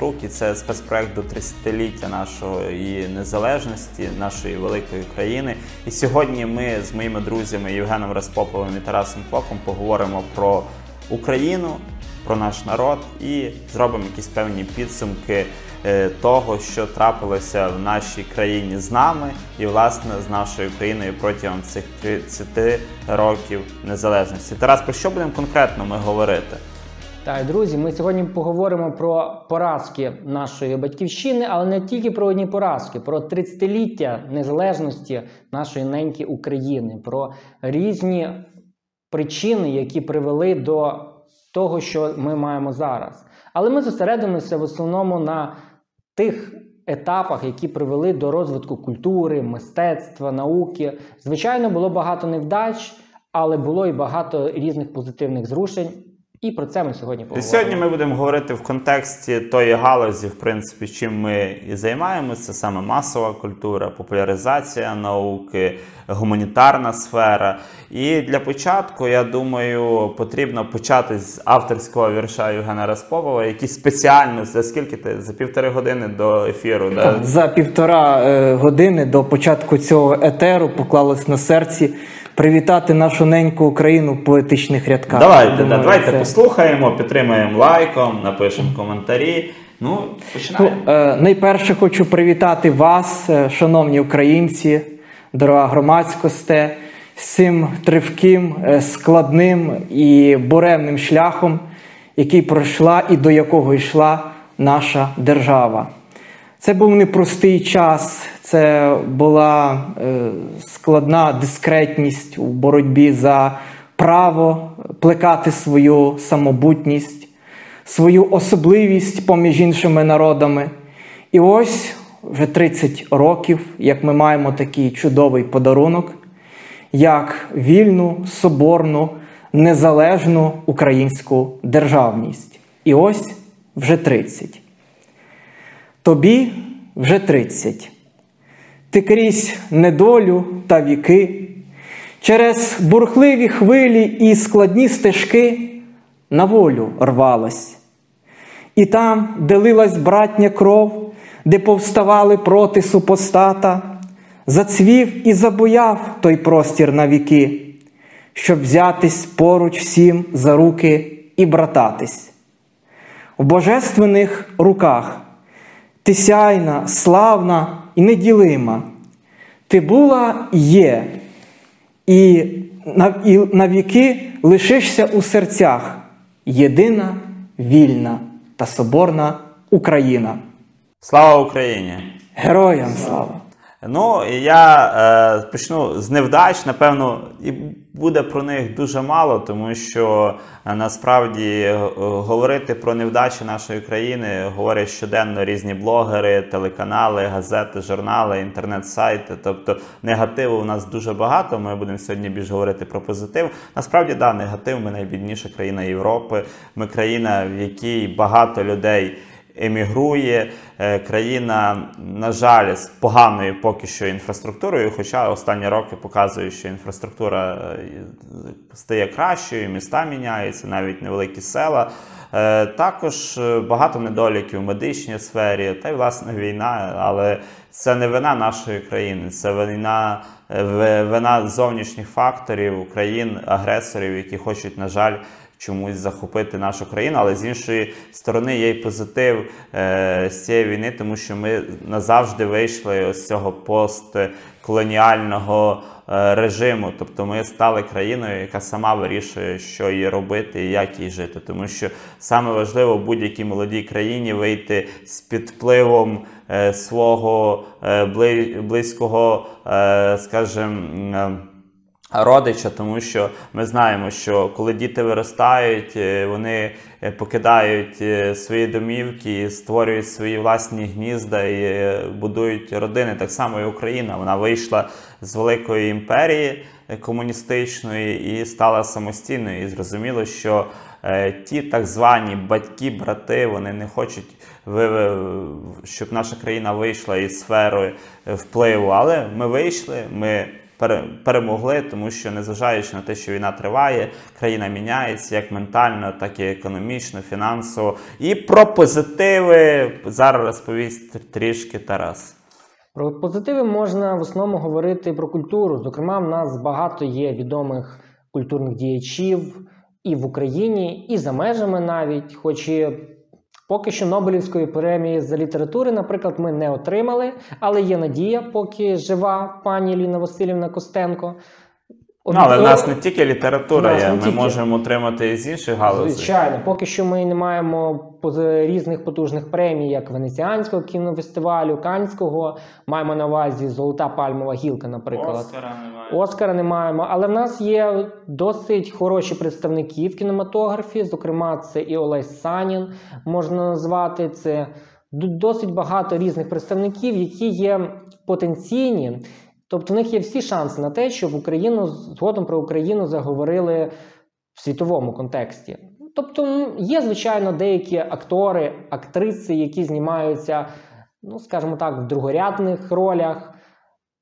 Мене звати і це спецпроект до 30-ліття нашої незалежності, нашої великої країни. І сьогодні ми з моїми друзями Євгеном Респоповим і Тарасом Клоком поговоримо про Україну, про наш народ і зробимо якісь певні підсумки е, того, що трапилося в нашій країні з нами і власне з нашою країною протягом цих 30 років незалежності. Тарас, про що будемо конкретно ми говорити? Так, друзі, ми сьогодні поговоримо про поразки нашої батьківщини, але не тільки про одні поразки, про 30-ліття незалежності нашої неньки України, про різні причини, які привели до того, що ми маємо зараз. Але ми зосередимося в основному на тих етапах, які привели до розвитку культури, мистецтва, науки. Звичайно, було багато невдач, але було і багато різних позитивних зрушень. І про це ми сьогодні поговоримо. сьогодні ми будемо говорити в контексті тої галузі, в принципі, чим ми і займаємося, саме масова культура, популяризація науки, гуманітарна сфера. І для початку, я думаю, потрібно почати з авторського вірша Євгена Распопова, який спеціально за скільки ти за півтори години до ефіру. Да? За півтора е, години до початку цього етеру поклалось на серці привітати нашу неньку Україну в поетичних рядках. Давайте, думаю, давайте це- послухаємо, підтримаємо лайком, напишемо коментарі. Ну, Ну, починаємо. е, найперше хочу привітати вас, е, шановні українці, дорога громадськосте, з цим тривким, е, складним і буремним шляхом, який пройшла і до якого йшла наша держава. Це був непростий час, це була е, складна дискретність у боротьбі за право плекати свою самобутність, свою особливість поміж іншими народами. І ось вже 30 років, як ми маємо такий чудовий подарунок, як вільну, соборну, незалежну українську державність. І ось вже 30. Тобі вже 30. Ти крізь недолю та віки, через бурхливі хвилі і складні стежки на волю рвалась. І там, де лилась братня кров, де повставали проти супостата, зацвів і забояв той простір на віки, щоб взятись поруч всім за руки і брататись. В божественних руках ти сяйна, славна і неділима. Ти була і є, і на, віки лишишся у серцях єдина, вільна та соборна Україна. Слава Україні! Героям слава! Ну, я е, почну з невдач. Напевно, і буде про них дуже мало, тому що е, насправді е, говорити про невдачі нашої країни говорять щоденно різні блогери, телеканали, газети, журнали, інтернет-сайти. Тобто негативу у нас дуже багато. Ми будемо сьогодні більш говорити про позитив. Насправді, да, негатив. Ми найбідніша країна Європи. Ми країна, в якій багато людей емігрує. Е, Країна, на жаль, з поганою поки що інфраструктурою, хоча останні роки показують, що інфраструктура е, стає кращою, міста міняються, навіть невеликі села. Е, Також багато недоліків в медичній сфері, та й власне війна, але це не вина нашої країни, це е, вина зовнішніх факторів, країн, агресорів, які хочуть, на жаль, чомусь захопити нашу країну, але з іншої сторони є й позитив е, з цієї війни, тому що ми назавжди вийшли з цього постколоніального е, режиму. Тобто ми стали країною, яка сама вирішує, що їй робити і як їй жити. Тому що саме важливо будь-якій молодій країні вийти з під впливом е, свого е, близького, е, скажімо, родича, тому що ми знаємо, що коли діти виростають, е, вони е, покидають е, свої домівки, створюють свої власні гнізда і будують родини. Так само і Україна. Вона вийшла з великої імперії комуністичної і стала самостійною. І зрозуміло, що ті так звані батьки, брати, вони не хочуть щоб наша країна вийшла із сфери впливу. Але ми вийшли, ми перемогли, тому що незважаючи на те, що війна триває, країна міняється як ментально, так і економічно, фінансово. І про позитиви зараз розповість трішки Тарас. Про позитиви можна в основному говорити про культуру. Зокрема, в нас багато є відомих культурних діячів і в Україні, і за межами навіть. Хоч і поки що Нобелівської премії за літератури, наприклад, ми не отримали, але є надія, поки жива пані Ліна Васильівна Костенко. Ну, але в нас не тільки література є, ми тільки. можемо отримати і з інших галузей. Звичайно, поки що ми не маємо різних потужних премій, як Венеціанського кінофестивалю, Канського. Маємо на увазі Золота пальмова гілка, наприклад. Оскара немає. Оскара не маємо, але в нас є досить хороші представники в кінематографі. Зокрема, це і Олесь Санін можна назвати. Це досить багато різних представників, які є потенційні. Тобто, в них є всі шанси на те, щоб Україну згодом про Україну заговорили в світовому контексті. Тобто, є, звичайно, деякі актори, актриси, які знімаються, ну скажімо так, в другорядних ролях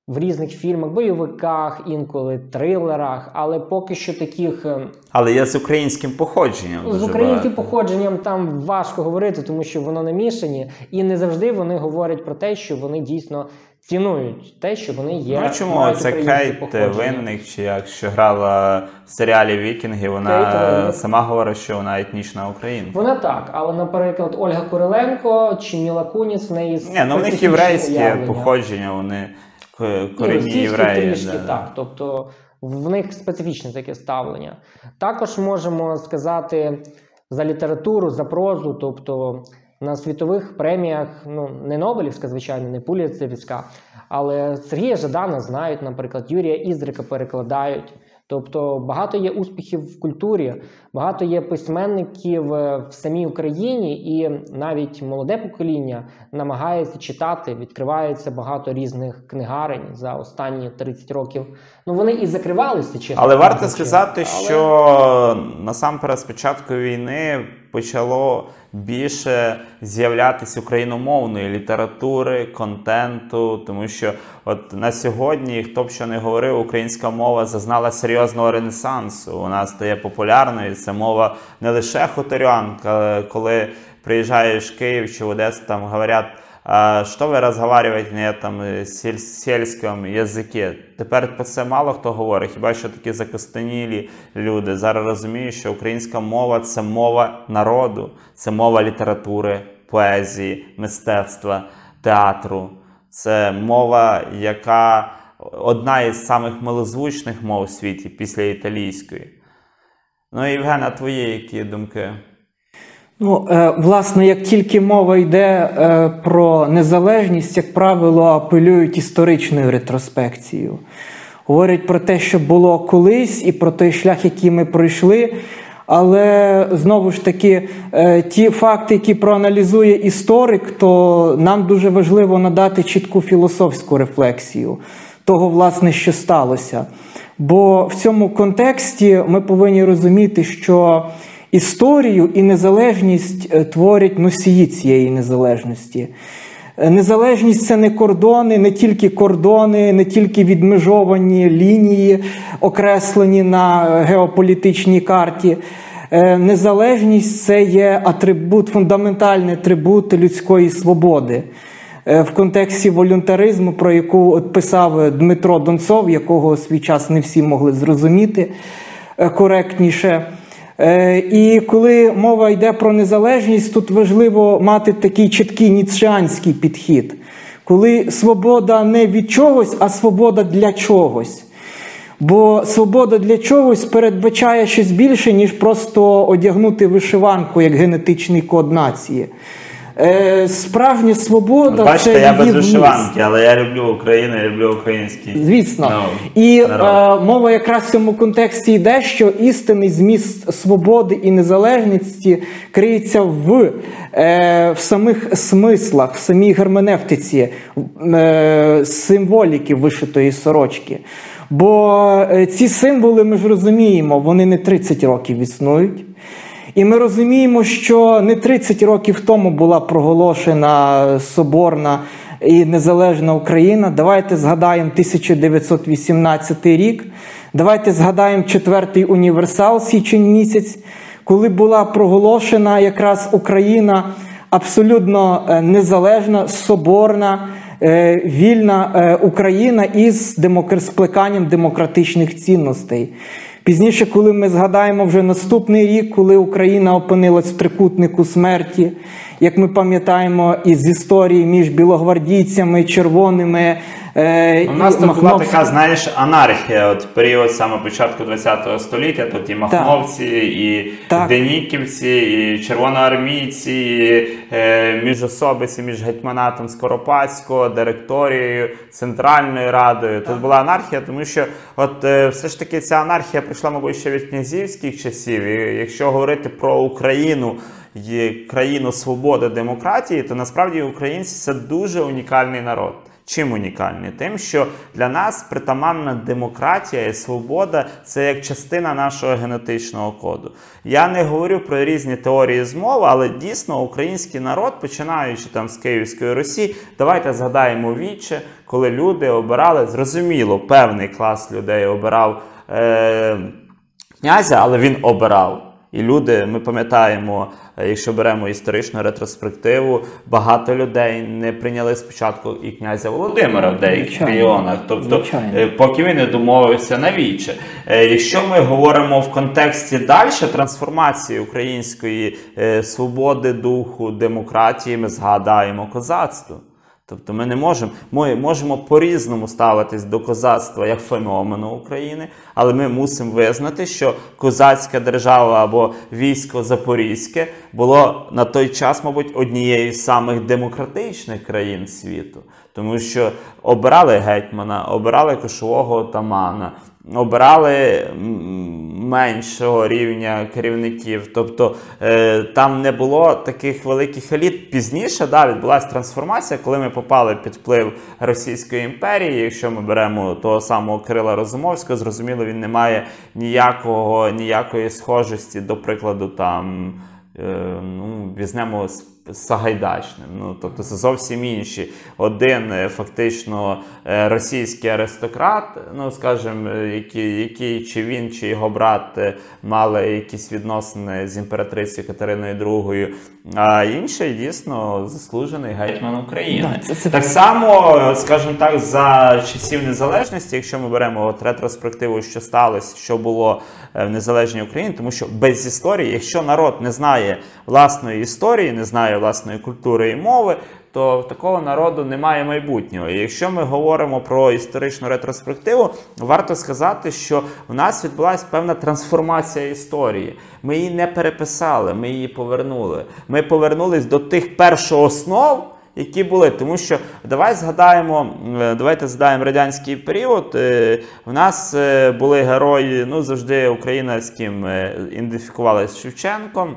в різних фільмах, бойовиках, інколи трилерах, але поки що таких е, Але є з українським походженням. з українським багато. походженням там важко говорити, тому що воно намішані, і не завжди вони говорять про те, що вони дійсно цінують те, що вони є. Ну чому мають це Кейт. Винник, чи як що грала в серіалі Вікінги, вона Кейт сама говорить, що вона етнічна українка. Вона так, але, наприклад, Ольга Куриленко чи Міла Куніс, в неї Ні, ну в них єврейське уявлення. походження, вони І корінні євреї. трішки, да. так. Тобто в них специфічне таке ставлення. Також можемо сказати за літературу, за прозу, тобто на світових преміях, ну не Нобелівська, звичайно, не Пуліцерівська, але Сергія Жадана знають, наприклад, Юрія Ізрика перекладають. Тобто багато є успіхів в культурі, багато є письменників е, в самій Україні, і навіть молоде покоління намагається читати. Відкривається багато різних книгарень за останні 30 років. Ну вони і закривалися, чесно. Але варто сказати, Але- що насамперед з початку війни почало більше з'являтися україномовної літератури, контенту, тому що от на сьогодні, хто б що не говорив, українська мова зазнала серйозного ренесансу. Вона стає популярною. Це мова не лише хуторянка, коли приїжджаєш в Київ чи в Одесу, там говорять. А що ви розговорюєте на этом е, сільському язикі? Тепер про це мало хто говорить, хіба що такі закостенілі люди. Зараз розуміють, що українська мова це мова народу, це мова літератури, поезії, мистецтва, театру. Це мова, яка одна із самих милозвучних мов у світі після італійської. Ну, Євгена, твої які думки? Ну, е, власне, як тільки мова йде е, про незалежність, як правило, апелюють історичною ретроспекцією. Говорять про те, що було колись, і про той шлях, який ми пройшли. Але знову ж таки, е, ті факти, які проаналізує історик, то нам дуже важливо надати чітку філософську рефлексію того, власне, що сталося. Бо в цьому контексті ми повинні розуміти, що історію і незалежність е, творять носії цієї незалежності. Е, Незалежність це не кордони, не тільки кордони, не тільки відмежовані лінії, окреслені на е, геополітичній карті. Незалежність це є атрибут, фундаментальний атрибут людської свободи. В контексті волюнтаризму, про яку писав Дмитро Донцов, якого свій час не всі могли зрозуміти коректніше. Е, І коли мова йде про незалежність, тут важливо мати такий чіткий ніцшанський підхід, коли свобода не від чогось, а свобода для чогось. Бо свобода для чогось передбачає щось більше, ніж просто одягнути вишиванку як генетичний код нації. Е, Справжня свобода Бачите, це я без вишиванки, але я люблю Україну, я люблю український. Звісно, ну, і е, мова якраз в цьому контексті йде, що істинний зміст свободи і незалежності криється в, е, в самих смислах, в самій герменевтиці, е, символіки вишитої сорочки. Бо е, ці символи, ми ж розуміємо, вони не 30 років існують. І ми розуміємо, що не 30 років тому була проголошена соборна і незалежна Україна. Давайте згадаємо 1918 рік. Давайте згадаємо четвертий універсал січень місяць, коли була проголошена якраз Україна абсолютно е, незалежна, соборна, е, вільна е, Україна із демокр... плеканням демократичних цінностей. Пізніше, коли ми згадаємо вже наступний рік, коли Україна опинилась в трикутнику смерті, як ми пам'ятаємо із історії між білогвардійцями, червоними. е, У нас і тут була така, знаєш, анархія. От період саме початку ХХ століття. Тут і махновці, і Так. деніківці, і червоноармійці, і е, міжособиці між гетьманатом Скоропадського, директорією, Центральною Радою. Тут була анархія, тому що от е, все ж таки ця анархія прийшла, мабуть, ще від князівських часів. І якщо говорити про Україну. Є країну свободи демократії, то насправді українці це дуже унікальний народ. Чим унікальний? Тим, що для нас притаманна демократія і свобода це як частина нашого генетичного коду. Я не говорю про різні теорії змови, але дійсно український народ, починаючи там з Київської Русі, давайте згадаємо віче, коли люди обирали, зрозуміло, певний клас людей обирав е- князя, але він обирав. І люди, ми пам'ятаємо, е, якщо беремо історичну ретроспективу, багато людей не прийняли спочатку і князя Володимира в деяких регіонах. Тобто, Звичайно. е, поки він не домовився на віче. Е, Якщо ми говоримо в контексті далі трансформації української е, свободи духу, демократії, ми згадаємо козацтво. Тобто ми не можемо, ми можемо по-різному ставитись до козацтва як феномену України, але ми мусимо визнати, що козацька держава або військо Запорізьке було на той час, мабуть, однією з самих демократичних країн світу, тому що обирали гетьмана, обирали кошового отамана, обирали меншого рівня керівників. Тобто е, там не було таких великих еліт. Пізніше да, відбулася трансформація, коли ми попали під вплив Російської імперії. Якщо ми беремо того самого Кирила Розумовського, зрозуміло, він не має ніякого, ніякої схожості, до прикладу, там. е, Ну, візьмемо з Сагайдачним. Ну, тобто це зовсім інші. Один е, фактично е, російський аристократ, ну скажімо, е, який, який чи він, чи його брат мали якісь відносини з імператрицею Катериною II, а інший дійсно заслужений гетьман України. Да, це- це- Так само, скажімо так, за часів незалежності, якщо ми беремо от ретроспективу, що сталося, що було в незалежній Україні, тому що без історії, якщо народ не знає власної історії, не знає власної культури і мови, то в такого народу немає майбутнього. І якщо ми говоримо про історичну ретроспективу, варто сказати, що в нас відбулася певна трансформація історії. Ми її не переписали, ми її повернули. Ми повернулись до тих першооснов, які були. Тому що давай згадаємо, е, давайте згадаємо радянський період. Е, В нас е, були герої, ну завжди Україна з ким ідентифікувалася з Шевченком.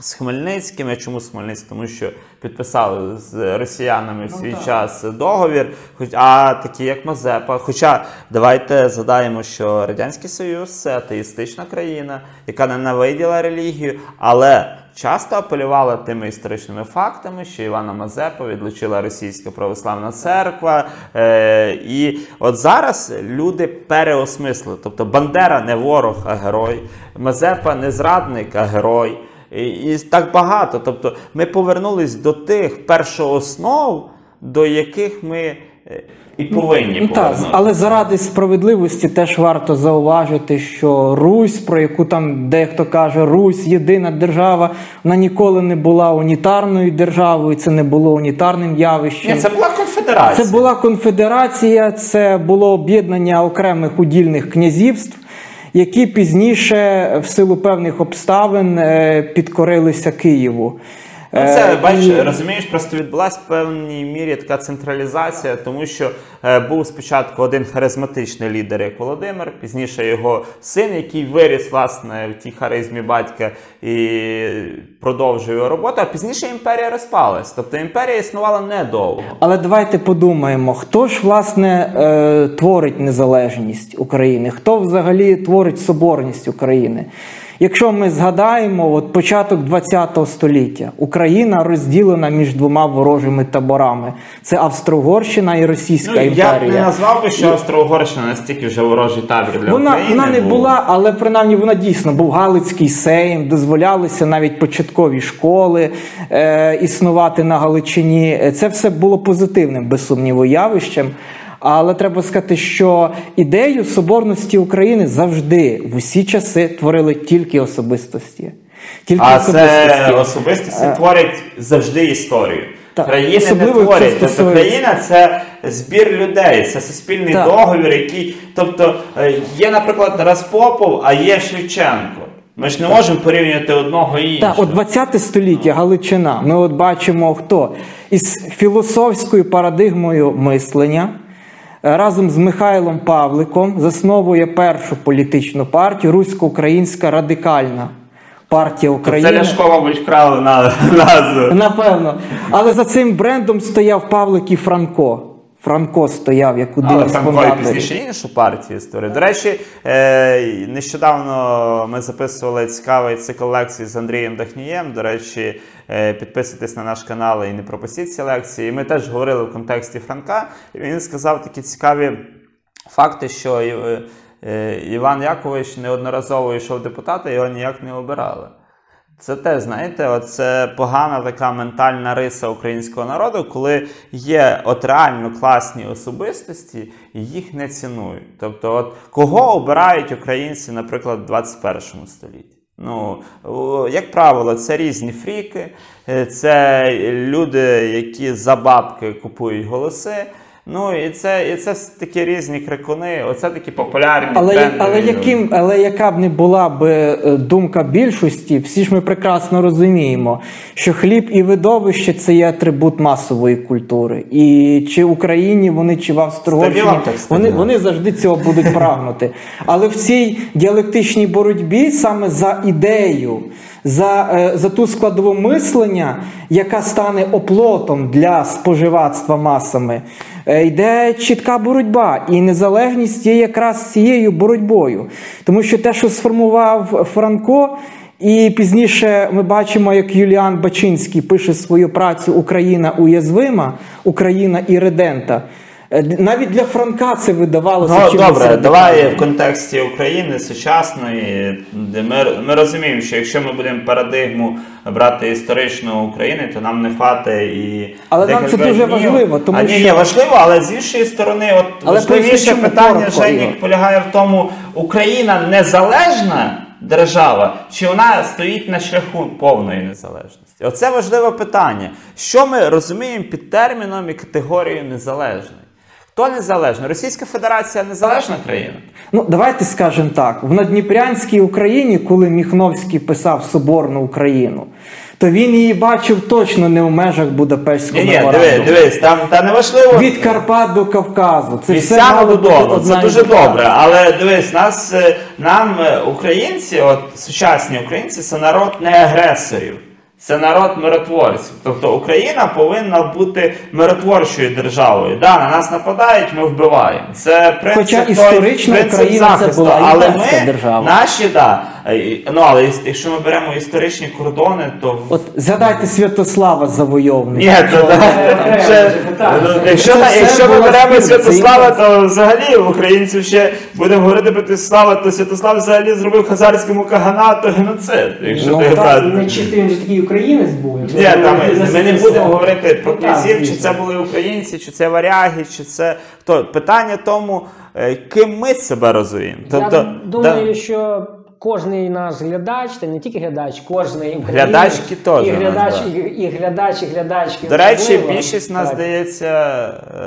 З Хмельницьким, а чому з Хмельницьким? Тому що підписали з росіянами в свій час договір, хоч а такі як Мазепа. Хоча давайте згадаємо, що Радянський Союз це атеїстична країна, яка ненавиділа релігію, але часто апелювала тими історичними фактами, що Івана Мазепа відлучила російська православна церква. Е, і от зараз люди переосмислили. Тобто Бандера не ворог, а герой, Мазепа не зрадник, а герой. І, так багато. Тобто ми повернулись до тих першооснов, до яких ми е, і повинні Ну, так, повернутися. але заради справедливості теж варто зауважити, що Русь, про яку там дехто каже, Русь єдина держава, вона ніколи не була унітарною державою, це не було унітарним явищем. Ні, це була конфедерація. Це була конфедерація, це було об'єднання окремих удільних князівств, які пізніше, в силу певних обставин, е, підкорилися Києву. Ну, це Е, бачиш, і- розумієш, просто відбулася в певній мірі така централізація, тому що е, був спочатку один харизматичний лідер, як Володимир, пізніше його син, який виріс власне в тій харизмі батька і продовжує його роботу, а пізніше імперія розпалась. Тобто імперія існувала недовго. Але давайте подумаємо, хто ж власне е, творить незалежність України, хто взагалі творить соборність України. Якщо ми згадаємо от початок ХХ століття, Україна розділена між двома ворожими таборами: це Австро-Угорщина і Російська Ну, я імперія. не назвав би, що Австро-Угорщина настільки вже ворожий табір для Вона, України. вона не був. була, але принаймні вона дійсно був Галицький сейм, дозволялися навіть початкові школи е, існувати на Галичині. Це все було позитивним, без сумніву, явищем. Але треба сказати, що ідею соборності України завжди в усі часи творили тільки особистості. Тільки А особистості. це особистості творять завжди історію. Так, Країни особливо, не творять. Тобто країна це збір людей, це суспільний Так. договір, який. Тобто е, є, наприклад, Тарас Попов, а є Шевченко. Ми ж не можемо порівнювати одного і іншого. Так, от 20 століття Галичина. Ми от бачимо хто із філософською парадигмою мислення. Е, Разом з Михайлом Павликом засновує першу політичну партію Русько-Українська радикальна партія Це України. Ляшко, мабуть, вкрали на назву. Напевно. Але за цим брендом стояв Павлик і Франко. Франко стояв як один Але із Франко і пізніше іншу партію створив. До речі, е, нещодавно ми записували цікавий цикл лекцій з Андрієм Дахнієм. До речі, е, підписуйтесь на наш канал і не пропустіть ці лекції. Ми теж говорили в контексті Франка. І він сказав такі цікаві факти, що е, Іван Якович неодноразово йшов в депутати, його ніяк не обирали. Це теж, знаєте, от це погана така ментальна риса українського народу, коли є от реально класні особистості, і їх не цінують. Тобто, от кого обирають українці, наприклад, в 21 столітті? Ну, як правило, це різні фріки, е, це люди, які за бабки купують голоси. Ну і це, і це такі різні крикуни, оце такі популярні Але, трендові але, яким, але яка б не була б е, думка більшості, всі ж ми прекрасно розуміємо, що хліб і видовище це є атрибут масової культури. І чи в Україні вони, чи в так вони, вони завжди цього будуть прагнути. Але в цій діалектичній боротьбі саме за ідею, за, е, за ту складову мислення, яка стане оплотом для споживацтва масами, е, йде чітка боротьба. І незалежність є якраз цією боротьбою. Тому що те, що сформував Франко, і пізніше ми бачимо, як Юліан Бачинський пише свою працю Україна уязвима, Україна і редента. Е, Навіть для Франка це видавалося Ну чимось добре, давай в контексті України сучасної, де ми, ми розуміємо, що якщо ми будемо парадигму брати історичну України, то нам не хватить і. Але нам це дуже днів. важливо, тому а, ні, що- ні, важливо, але з іншої сторони, от Але важливіше питання Женік полягає в тому, Україна незалежна держава, чи вона стоїть на шляху повної незалежності? Оце важливе питання. Що ми розуміємо під терміном і категорією незалежний? Хто незалежний? Російська Федерація незалежна країна? Ну, давайте скажемо так: в Надніпрянській Україні, коли Міхновський писав Соборну Україну, то він її бачив точно не в межах Будапештського Ні, ні, диви, дивись, там та не важливо. Від Карпат до Кавказу. Це все мало до бути дому. одна Це дуже добре. Але дивись, нас е, нам, е, українці, от сучасні українці, це народ не агресорів. Це народ миротворців. Тобто Україна повинна бути миротворчою державою. Да, на нас нападають, ми вбиваємо. Це принцип Хоча той- історично принцип Україна це захисту. була але ми, держава. Наші, да. е, Ну але якщо ми беремо історичні кордони, то От згадайте Святослава завойовника. ні, то да, ще, ну, якщо, Це якщо ми беремо Святослава, то взагалі українців ще будемо говорити про Святослава, то Святослав взагалі зробив хазарському каганату геноцид. Якщо Ну, ти так. Не чистий він же такий українець був. Ні, там, ми, ми не будемо говорити про Ну, князів, чи це були українці, чи це варяги, чи це хто. Питання тому, е, ким ми себе розуміємо. Тобто, Я думаю, да. що кожний наш глядач, та не тільки глядач, кожний Глядачки теж і глядач, і, і глядач, і глядачки. До речі, особливо. більшість нас Так. здається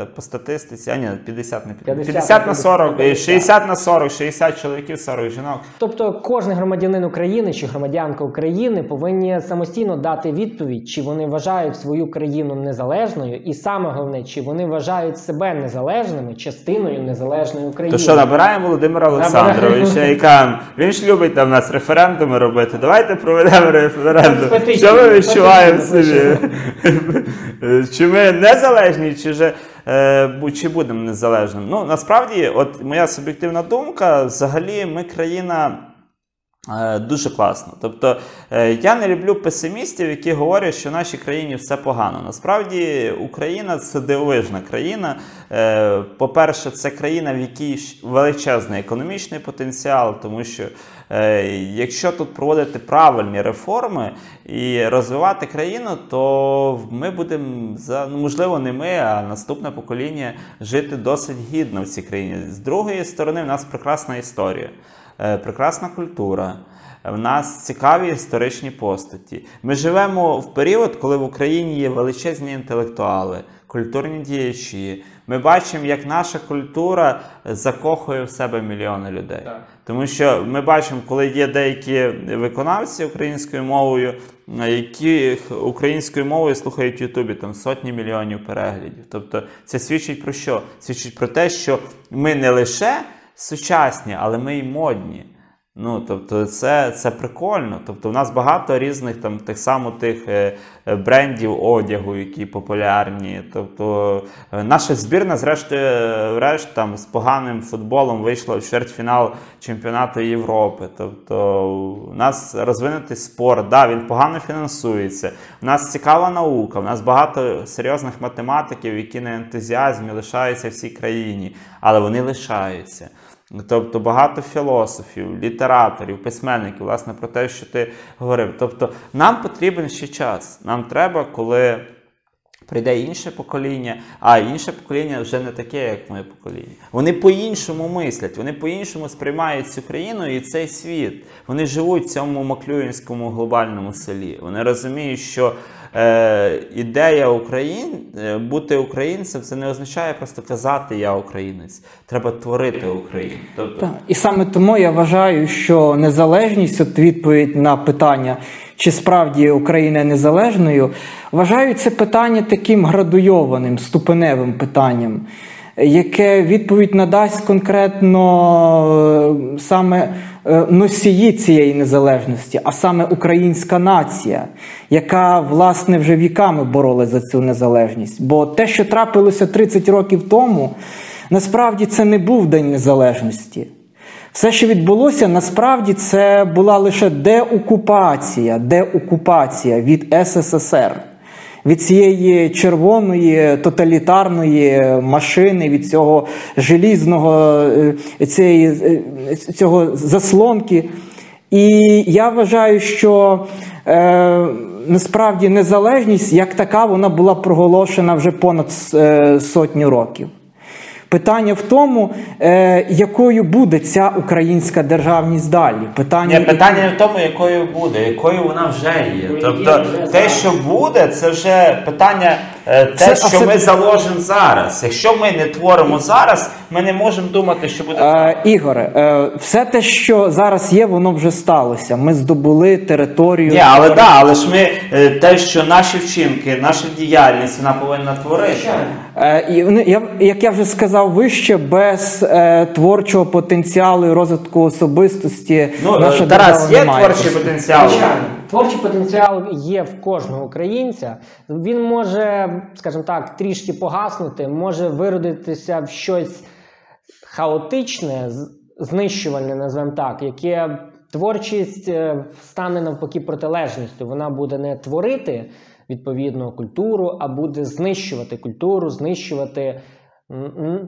е, по статистиці, а ні, 50 на 50, 50 50 на 40, на 50. 60 на 40, 60 чоловіків, 40 жінок. Тобто кожен громадянин України чи громадянка України повинні самостійно дати відповідь, чи вони вважають свою країну незалежною, і саме головне, чи вони вважають себе незалежними частиною незалежної України. То що, набираємо Володимира Олександровича кажемо, він ж любить там нас референдуми робити. Давайте проведемо референдум. Що ми відчуваємо собі? Чи ми незалежні, чи же е, чи будемо незалежними? Ну насправді, от моя суб'єктивна думка, взагалі, ми країна. Е, Дуже класно. Тобто е, я не люблю песимістів, які говорять, що в нашій країні все погано. Насправді Україна це дивовижна країна. По-перше, це країна, в якій величезний економічний потенціал, тому що якщо тут проводити правильні реформи і розвивати країну, то ми будемо за ну, можливо не ми, а наступне покоління жити досить гідно в цій країні. З другої сторони, в нас прекрасна історія е, прекрасна культура. В нас цікаві історичні постаті. Ми живемо в період, коли в Україні є величезні інтелектуали, культурні діячі. Ми бачимо, як наша культура закохує в себе мільйони людей. Так. Тому що ми бачимо, коли є деякі виконавці українською мовою, які українською мовою слухають в Ютубі там сотні мільйонів переглядів. Тобто це свідчить про що? Свідчить про те, що ми не лише сучасні, але ми й модні. Ну, тобто, це, це прикольно. Тобто, у нас багато різних там так само тих е, е, брендів одягу, які популярні. Тобто, е, наша збірна, зрештою, врешті, там з поганим футболом вийшла в чвертьфінал чемпіонату Європи. Тобто, у нас розвинутий спорт, да, він погано фінансується. У нас цікава наука, у нас багато серйозних математиків, які на ентузіазмі лишаються в цій країні, але вони лишаються. Тобто багато філософів, літераторів, письменників, власне, про те, що ти говорив. Тобто, нам потрібен ще час. Нам треба, коли прийде інше покоління, а інше покоління вже не таке, як моє покоління. Вони по-іншому мислять, вони по-іншому сприймають цю країну і цей світ. Вони живуть в цьому маклюїнському глобальному селі. Вони розуміють, що е, ідея Україн, е, бути українцем, це не означає просто казати Я українець. Треба творити Україну. Тобто, Так. І саме тому я вважаю, що незалежність, от відповідь на питання, чи справді Україна незалежною, вважаю це питання таким градуйованим, ступеневим питанням, яке відповідь надасть конкретно е, саме е, носії цієї незалежності, а саме українська нація, яка власне вже віками боролась за цю незалежність. Бо те, що трапилося 30 років тому, насправді це не був День Незалежності. Все, що відбулося, насправді це була лише деокупація, деокупація від СССР, від цієї червоної тоталітарної машини, від цього желізного е, цієї, е, цього заслонки. І я вважаю, що е, насправді незалежність як така вона була проголошена вже понад е, сотню років. Питання в тому, е, якою буде ця українська державність далі. Питання, Ні, питання не в тому, якою буде, якою вона вже є. Тобто те, що буде, це вже питання е, те, Це- а що це- ми заложимо зараз. Якщо ми не творимо зараз, ми не можемо думати, що буде. Е, Ігоре, е, все те, що зараз є, воно вже сталося. Ми здобули територію. Ні, але да, але ж ми е, те, що наші вчинки, наша діяльність вона повинна творити. Е, і вони- я, як я вже сказав вище, без е, творчого потенціалу і розвитку особистості Ну, наша е, Тарас, є не має творчий потенціал. Творчий потенціал є в кожного українця. Він може, скажімо так, трішки погаснути, може виродитися в щось хаотичне, знищувальне, назвемо так, яке творчість е, стане навпаки протилежністю. Вона буде не творити відповідно культуру, а буде знищувати культуру, знищувати.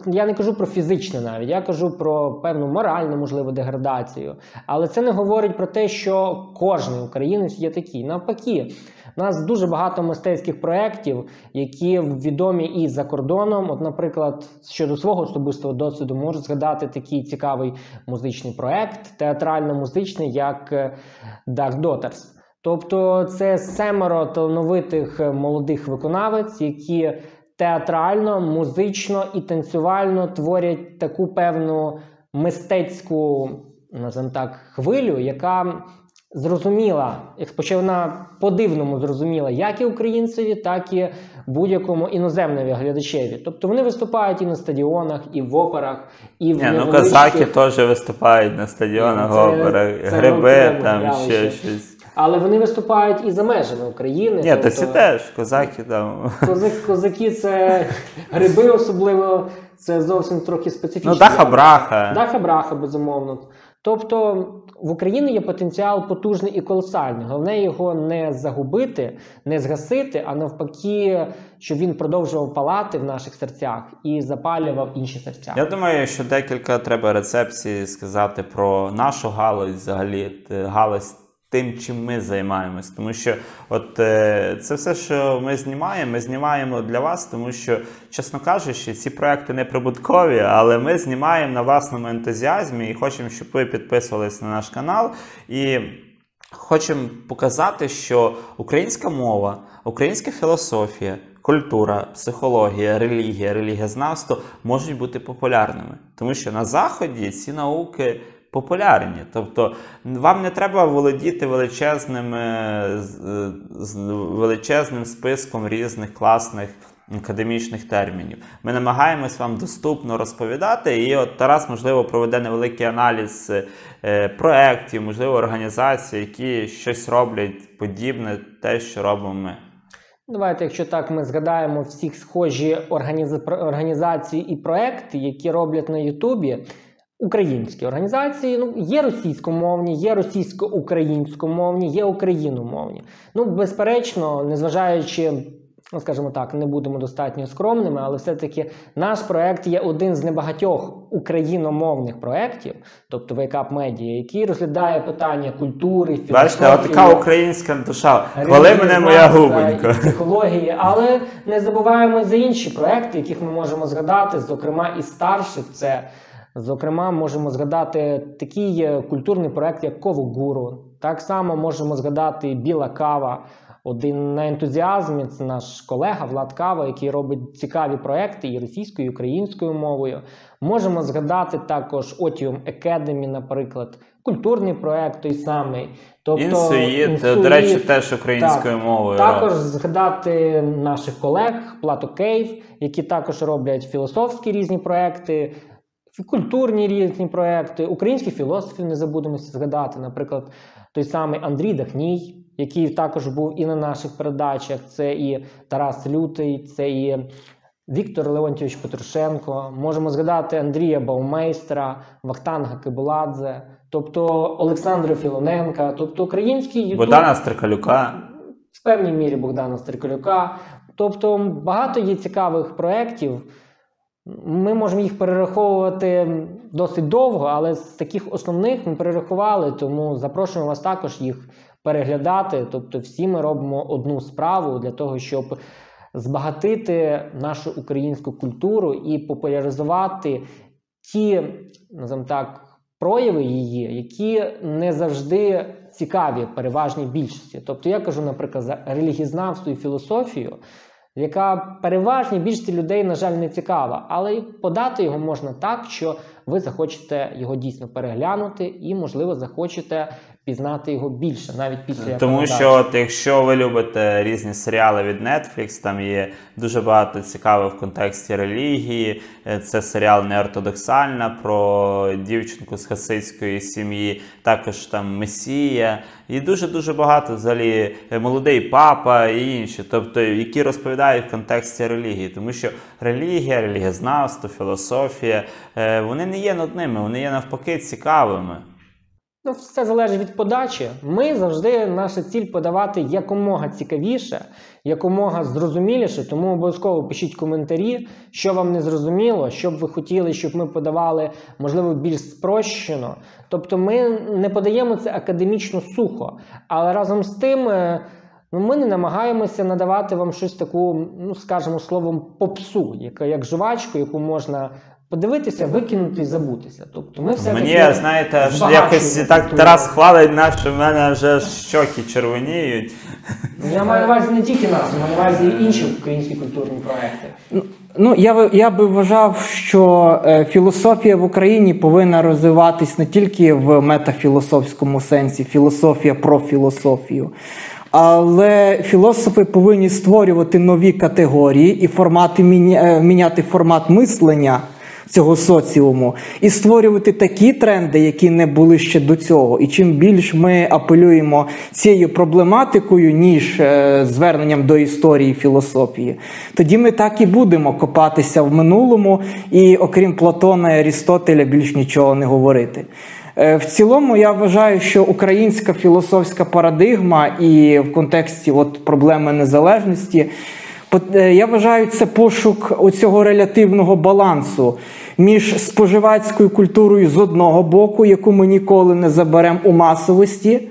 Я не кажу про фізичне навіть, я кажу про певну моральну, можливо, деградацію. Але це не говорить про те, що кожен українець є такий. Навпаки, у нас дуже багато мистецьких проєктів, які відомі і за кордоном. От, наприклад, щодо свого особистого досвіду, можу згадати такий цікавий музичний проєкт, театрально-музичний, як е, Dark Daughters. Тобто, це семеро талановитих молодих виконавець, які театрально, музично і танцювально творять таку певну мистецьку, називаємо так, хвилю, яка зрозуміла, як вона по-дивному зрозуміла, як і українцеві, так і будь-якому іноземному глядачеві. Тобто вони виступають і на стадіонах, і в операх, і в Ні, ну казаки теж виступають на стадіонах, Це- операх, це гриби, там ще щось. Але вони виступають і за межами України. Ні, та ці теж, козаки там. Козак, козаки це гриби, особливо це зовсім трохи специфічно. Ну, даха браха. Даха браха, безумовно. Тобто в Україні є потенціал потужний і колосальний. Головне його не загубити, не згасити, а навпаки, щоб він продовжував палати в наших серцях і запалював інші серця. Я думаю, що декілька треба рецепцій сказати про нашу галузь, взагалі галузь тим, чим ми займаємось. Тому що от е, це все, що ми знімаємо, ми знімаємо для вас, тому що, чесно кажучи, ці проекти не прибуткові, але ми знімаємо на власному ентузіазмі і хочемо, щоб ви підписувались на наш канал. І Хочемо показати, що українська мова, українська філософія, культура, психологія, релігія, релігієзнавство можуть бути популярними, тому що на заході ці науки популярні. Тобто вам не треба володіти величезним, е, е, величезним списком різних класних академічних термінів. Ми намагаємось вам доступно розповідати, і от Тарас, можливо, проведе невеликий аналіз е, проєктів, можливо, організацій, які щось роблять подібне, те, що робимо ми. Давайте, якщо так, ми згадаємо всіх схожі організа- організації і проекти, які роблять на Ютубі. Українські організації ну є російськомовні, є російсько-українськомовні, є україномовні. Ну, безперечно, незважаючи, ну скажімо так, не будемо достатньо скромними, але все-таки наш проект є один з небагатьох україномовних проєктів, тобто Wake Up Media, який розглядає питання культури, філософії. Бачите, така українська душа. Хвали мене моя губонька. психології, але не забуваємо за інші проекти, яких ми можемо згадати, зокрема і старших. Це зокрема можемо згадати такий е, культурний проект, як Ковогуру. Так само можемо згадати Біла Кава. Один на ентузіазмі це наш колега Влад Кава, який робить цікаві проекти і російською, і українською мовою. Можемо згадати також Otium Academy, наприклад, культурний проект той самий. Тобто Інсуїт, Інсуїт, до речі, теж українською так. мовою. Також згадати наших колег Plato Cave, які також роблять філософські різні проекти, культурні різні проекти, українських філософів не забудемо згадати. Наприклад, той самий Андрій Дахній, який також був і на наших передачах. Це і Тарас Лютий, це і Віктор Леонтьович Петрушенко. Можемо згадати Андрія Баумейстера, Вахтанга Кебуладзе, тобто Олександра Філоненка, тобто український ютуб Богдана Стрикалюка. в певній мірі Богдана Стрикалюка. Тобто багато є цікавих проєктів. Ми можемо їх перераховувати досить довго, але з таких основних ми перерахували, тому запрошуємо вас також їх переглядати. Тобто, всі ми робимо одну справу для того, щоб збагатити нашу українську культуру і популяризувати ті, називаємо так, прояви її, які не завжди цікаві переважній більшості. Тобто я кажу, наприклад, за релігізнавство і філософію, яка переважній більшості людей, на жаль, не цікава, але подати його можна так, що ви захочете його дійсно переглянути і, можливо, захочете пізнати його більше, навіть після Тому що, от, якщо ви любите різні серіали від Netflix, там є дуже багато цікавого в контексті релігії. Е, Це серіал неортодоксальна про дівчинку з хасидської сім'ї, також там Месія, і дуже дуже багато взагалі е, молодий папа і інші, тобто які розповідають в контексті релігії, тому що релігія, релігієзнавство, філософія, е, вони не є нудними, вони є навпаки цікавими. Ну, все залежить від подачі. Ми завжди наша ціль подавати якомога цікавіше, якомога зрозуміліше. Тому обов'язково пишіть коментарі, що вам не зрозуміло, що б ви хотіли, щоб ми подавали, можливо, більш спрощено. Тобто, ми не подаємо це академічно сухо, але разом з тим. е, Ну, ми не намагаємося надавати вам щось таку, ну скажімо словом, попсу, яка як жвачку, яку можна подивитися, викинути і забутися. Тобто, ми все Мені, знаєте, аж збагачуємо якось так. Тарас хвалить нас, що в мене вже щоки червоніють. Я маю на увазі не тільки нас, я маю на увазі і інші українські культурні проекти. Ну, я, би- я би вважав, що е, філософія в Україні повинна розвиватись не тільки в метафілософському сенсі, філософія про філософію. Але філософи повинні створювати нові категорії і формати міня- е, міняти формат мислення цього соціуму і створювати такі тренди, які не були ще до цього. І чим більш ми апелюємо цією проблематикою, ніж е, зверненням до історії філософії, тоді ми так і будемо копатися в минулому і, окрім Платона і Арістотеля, більш нічого не говорити. Е, В цілому я вважаю, що українська філософська парадигма і в контексті от проблеми незалежності, я вважаю, це пошук оцього релятивного балансу між споживацькою культурою з одного боку, яку ми ніколи не заберемо у масовості.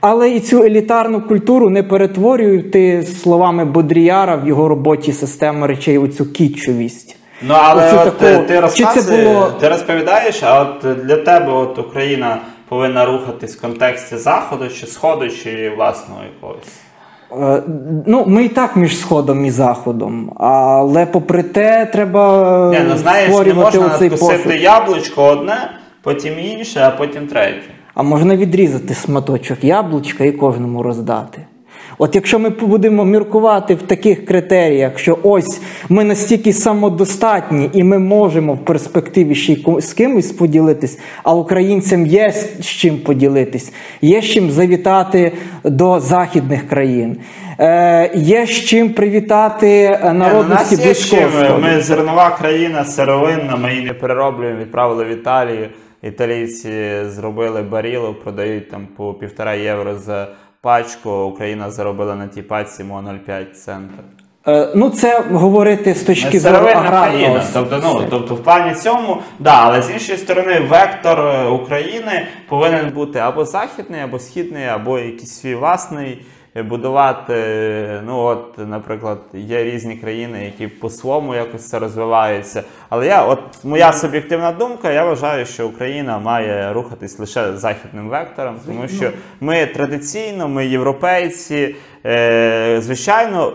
Але і цю елітарну культуру не перетворювати словами Бодріяра в його роботі система речей оцю кітчовість. Ну, але от, таку- е, ти, чи це було- ти розповідаєш, а от для тебе от Україна повинна рухатись в контексті Заходу чи Сходу, чи власного якогось? Е, Ну, ми і так між Сходом і Заходом, але попри те, треба не, ну знаєш, не можна оцей посуд. яблучко одне, потім інше, а потім третє. А можна відрізати сматочок яблучка і кожному роздати. От якщо ми будемо міркувати в таких критеріях, що ось ми настільки самодостатні і ми можемо в перспективі ще й з кимось поділитись, а українцям є з чим поділитись, є з чим завітати до західних країн, е, є з чим привітати е, народності ну, у нас є близького чим. Ми зернова країна, сировинна, ми її не перероблюємо, відправили в Італію. Італійці зробили барілу, продають там по півтора євро за пачку. Україна заробила на тій пачці мо 0,5 цента. Е, Ну, це говорити з точки зору аграрного. країна. Тобто, ну, тобто, в плані цьому, да, але з іншої сторони, вектор е, України повинен бути або західний, або східний, або якийсь свій власний. Будувати, ну от, наприклад, є різні країни, які по-своєму якось це розвиваються. Але я, от моя суб'єктивна думка, я вважаю, що Україна має рухатись лише західним вектором, тому що ми традиційно, ми європейці, звичайно,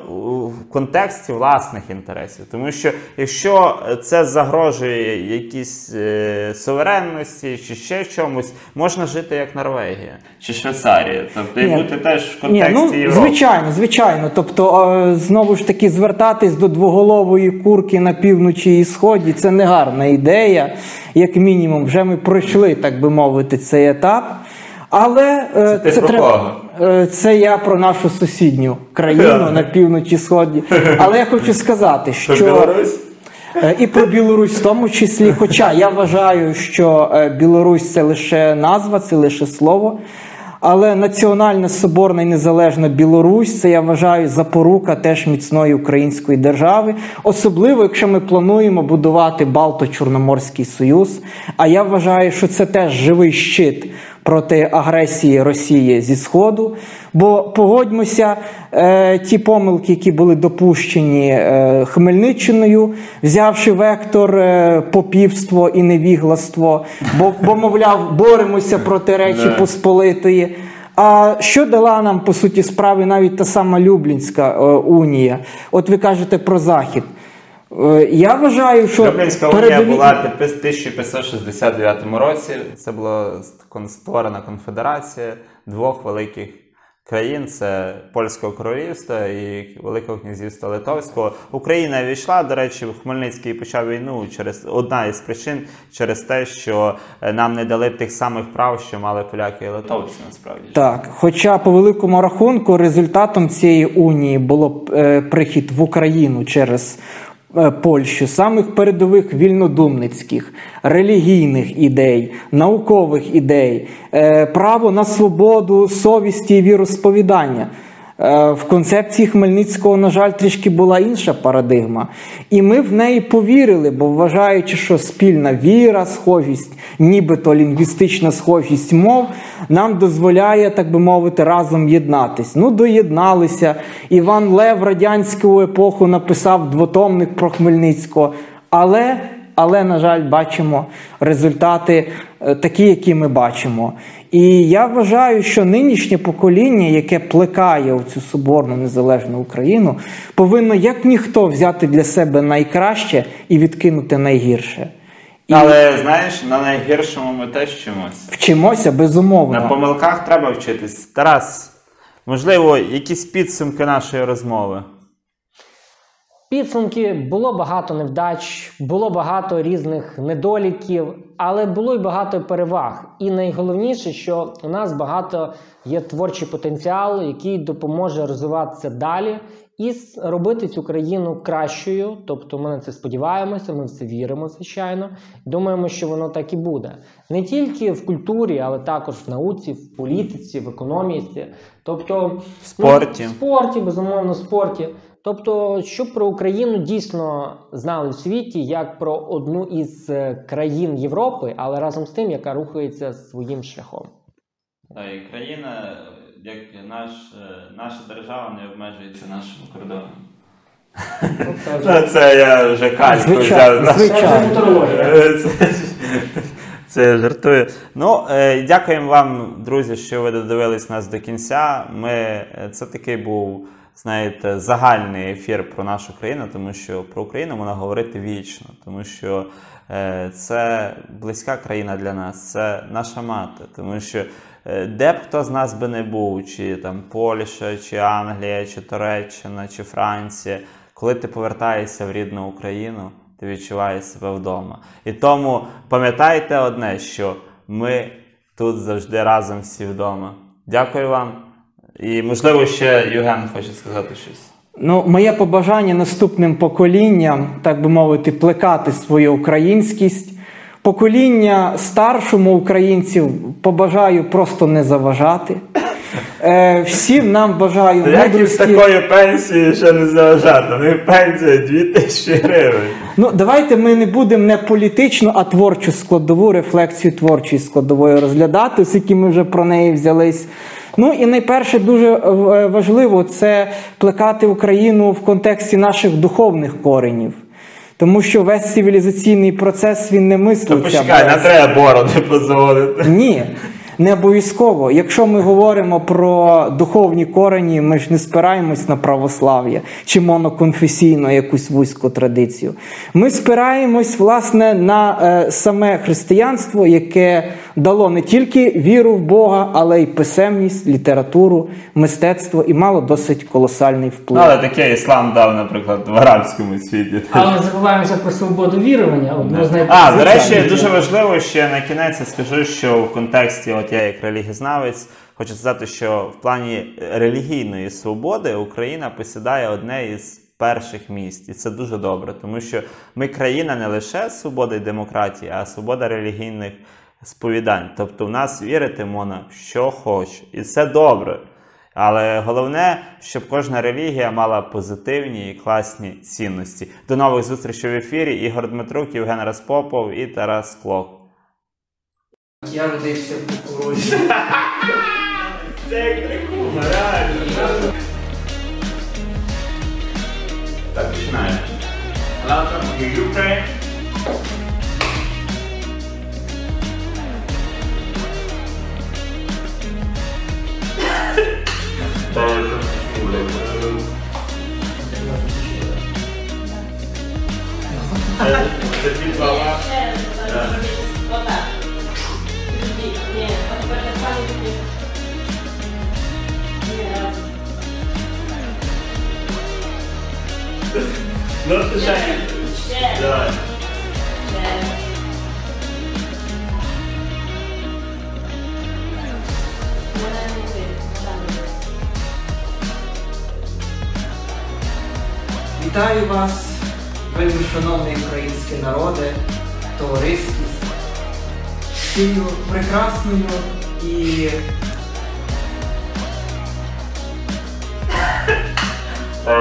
в контексті власних інтересів. Тому що якщо це загрожує якійсь е, суверенності чи ще чомусь, можна жити як Норвегія чи Швейцарія. Тобто і бути теж в Ні, контексті ну, Європи. звичайно, звичайно. Тобто, е, знову ж таки, звертатись до двоголової курки на півночі і сході це не гарна ідея. Як мінімум, вже ми пройшли, так би мовити, цей етап. Але е, Це ти про кого? Е, Це я про нашу сусідню країну на півночі сході. Але я хочу сказати, Що? Е, І про Білорусь в тому числі. Хоча я вважаю, що е, Білорусь це лише назва, це лише слово. Але національна соборна і незалежна Білорусь це я вважаю запорука теж міцної української держави, особливо якщо ми плануємо будувати Балто-Чорноморський союз. А я вважаю, що це теж живий щит проти агресії Росії зі Сходу. Бо погодьмося, е, ті помилки, які були допущені е, Хмельниччиною, взявши вектор е, попівство і невігластво, бо, бо мовляв, боремося проти Речі Посполитої. А що дала нам по суті справи навіть та сама Люблінська е, унія? От ви кажете про Захід. Е, я вважаю, що Люблінська унія була підпис в 1569 році. Це була створена конфедерація двох великих країн: це Польського королівства і Великого князівства Литовського. Україна війшла, до речі, в Хмельницький почав війну через одна із причин через те, що е, нам не дали тих самих прав, що мали поляки і литовці. Насправді Так, хоча по великому рахунку результатом цієї унії було е, прихід в Україну через е, Польщу самих передових вільнодумницьких, релігійних ідей, наукових ідей, е, право на свободу совісті і віросповідання. Е, В концепції Хмельницького, на жаль, трішки була інша парадигма. І ми в неї повірили, бо вважаючи, що спільна віра, схожість, нібито лінгвістична схожість мов, нам дозволяє, так би мовити, разом єднатись. Ну, доєдналися. Іван Лев радянську епоху написав двотомник про Хмельницького. Але, але, на жаль, бачимо результати е, такі, які ми бачимо. І я вважаю, що нинішнє покоління, яке плекає цю соборну незалежну Україну, повинно як ніхто взяти для себе найкраще і відкинути найгірше. І але знаєш, на найгіршому ми теж вчимося. вчимося безумовно. На помилках треба вчитись. Тарас, можливо, якісь підсумки нашої розмови. Підсумки було багато невдач, було багато різних недоліків, але було й багато переваг. І найголовніше, що у нас багато є творчий потенціал, який допоможе розвиватися далі і робити цю країну кращою. Тобто, ми на це сподіваємося, ми в це віримо, звичайно. Думаємо, що воно так і буде не тільки в культурі, але також в науці, в політиці, в економіці, тобто В спорті. Ну, в спорті, безумовно, в спорті. Тобто, щоб про Україну дійсно знали в світі як про одну із е, країн Європи, але разом з тим, яка рухається своїм шляхом. Та і країна, як наш, е, наша держава не обмежується нашим кордоном. Ну, це я вже кальку взяв. звичайно. Е, Це, я жартую. Ну, е, дякуємо вам, друзі, що ви додивились нас до кінця. Ми, це такий був, знаєте, загальний ефір про нашу країну, тому що про Україну можна говорити вічно, тому що е, це близька країна для нас, це наша мати, тому що. е, Де б хто з нас би не був, чи там Польща, чи Англія, чи Туреччина, чи Франція, коли ти повертаєшся в рідну Україну, ти відчуваєш себе вдома. І тому пам'ятайте одне, що ми тут завжди разом всі вдома. Дякую вам. І можливо ще Євген хоче сказати щось. Ну, моє побажання наступним поколінням, так би мовити, плекати свою українськість. Покоління старшому українців побажаю просто не заважати. Е, всім нам бажаю Як і з мудрості. такою пенсією ще не заважати? Ну пенсія 2000 гривень. Ну, давайте ми не будемо не політичну, а творчу складову, рефлексію творчої складової розглядати, оскільки ми вже про неї взялись. Ну і найперше дуже е, важливо це плекати Україну в контексті наших духовних коренів. Тому що весь цивілізаційний процес він не То мислиться. почекай, не треба бороди позволити. ні, не обов'язково. Якщо ми говоримо про духовні корені, ми ж не спираємось на православ'я чи моноконфесійну якусь вузьку традицію. Ми спираємось власне на е, саме християнство, яке дало не тільки віру в Бога, але й писемність, літературу, мистецтво і мало досить колосальний вплив. але таке іслам дав, наприклад, в арабському світі. Але не забуваємося про свободу вірування. Одну з А, до речі, дуже важливо ще на кінець я скажу, що в контексті, от я як релігізнавець, хочу сказати, що в плані релігійної свободи Україна посідає одне із перших місць, і це дуже добре, тому що ми країна не лише свободи і демократії, а свобода релігійних сповідань. Тобто в нас вірити можна, що хоче, і це добре. Але головне, щоб кожна релігія мала позитивні і класні цінності. До нових зустрічей в ефірі. Ігор Дмитрук, Євген Распопов і Тарас Клок. Я родився в Кукурузі. Це як прикольно, реально. Так, починаємо. Welcome to Ukraine. Це це ті вийде, вона не вийде. Вітаю вас, вельми шановний український народи, товариськість, цією прекрасною і На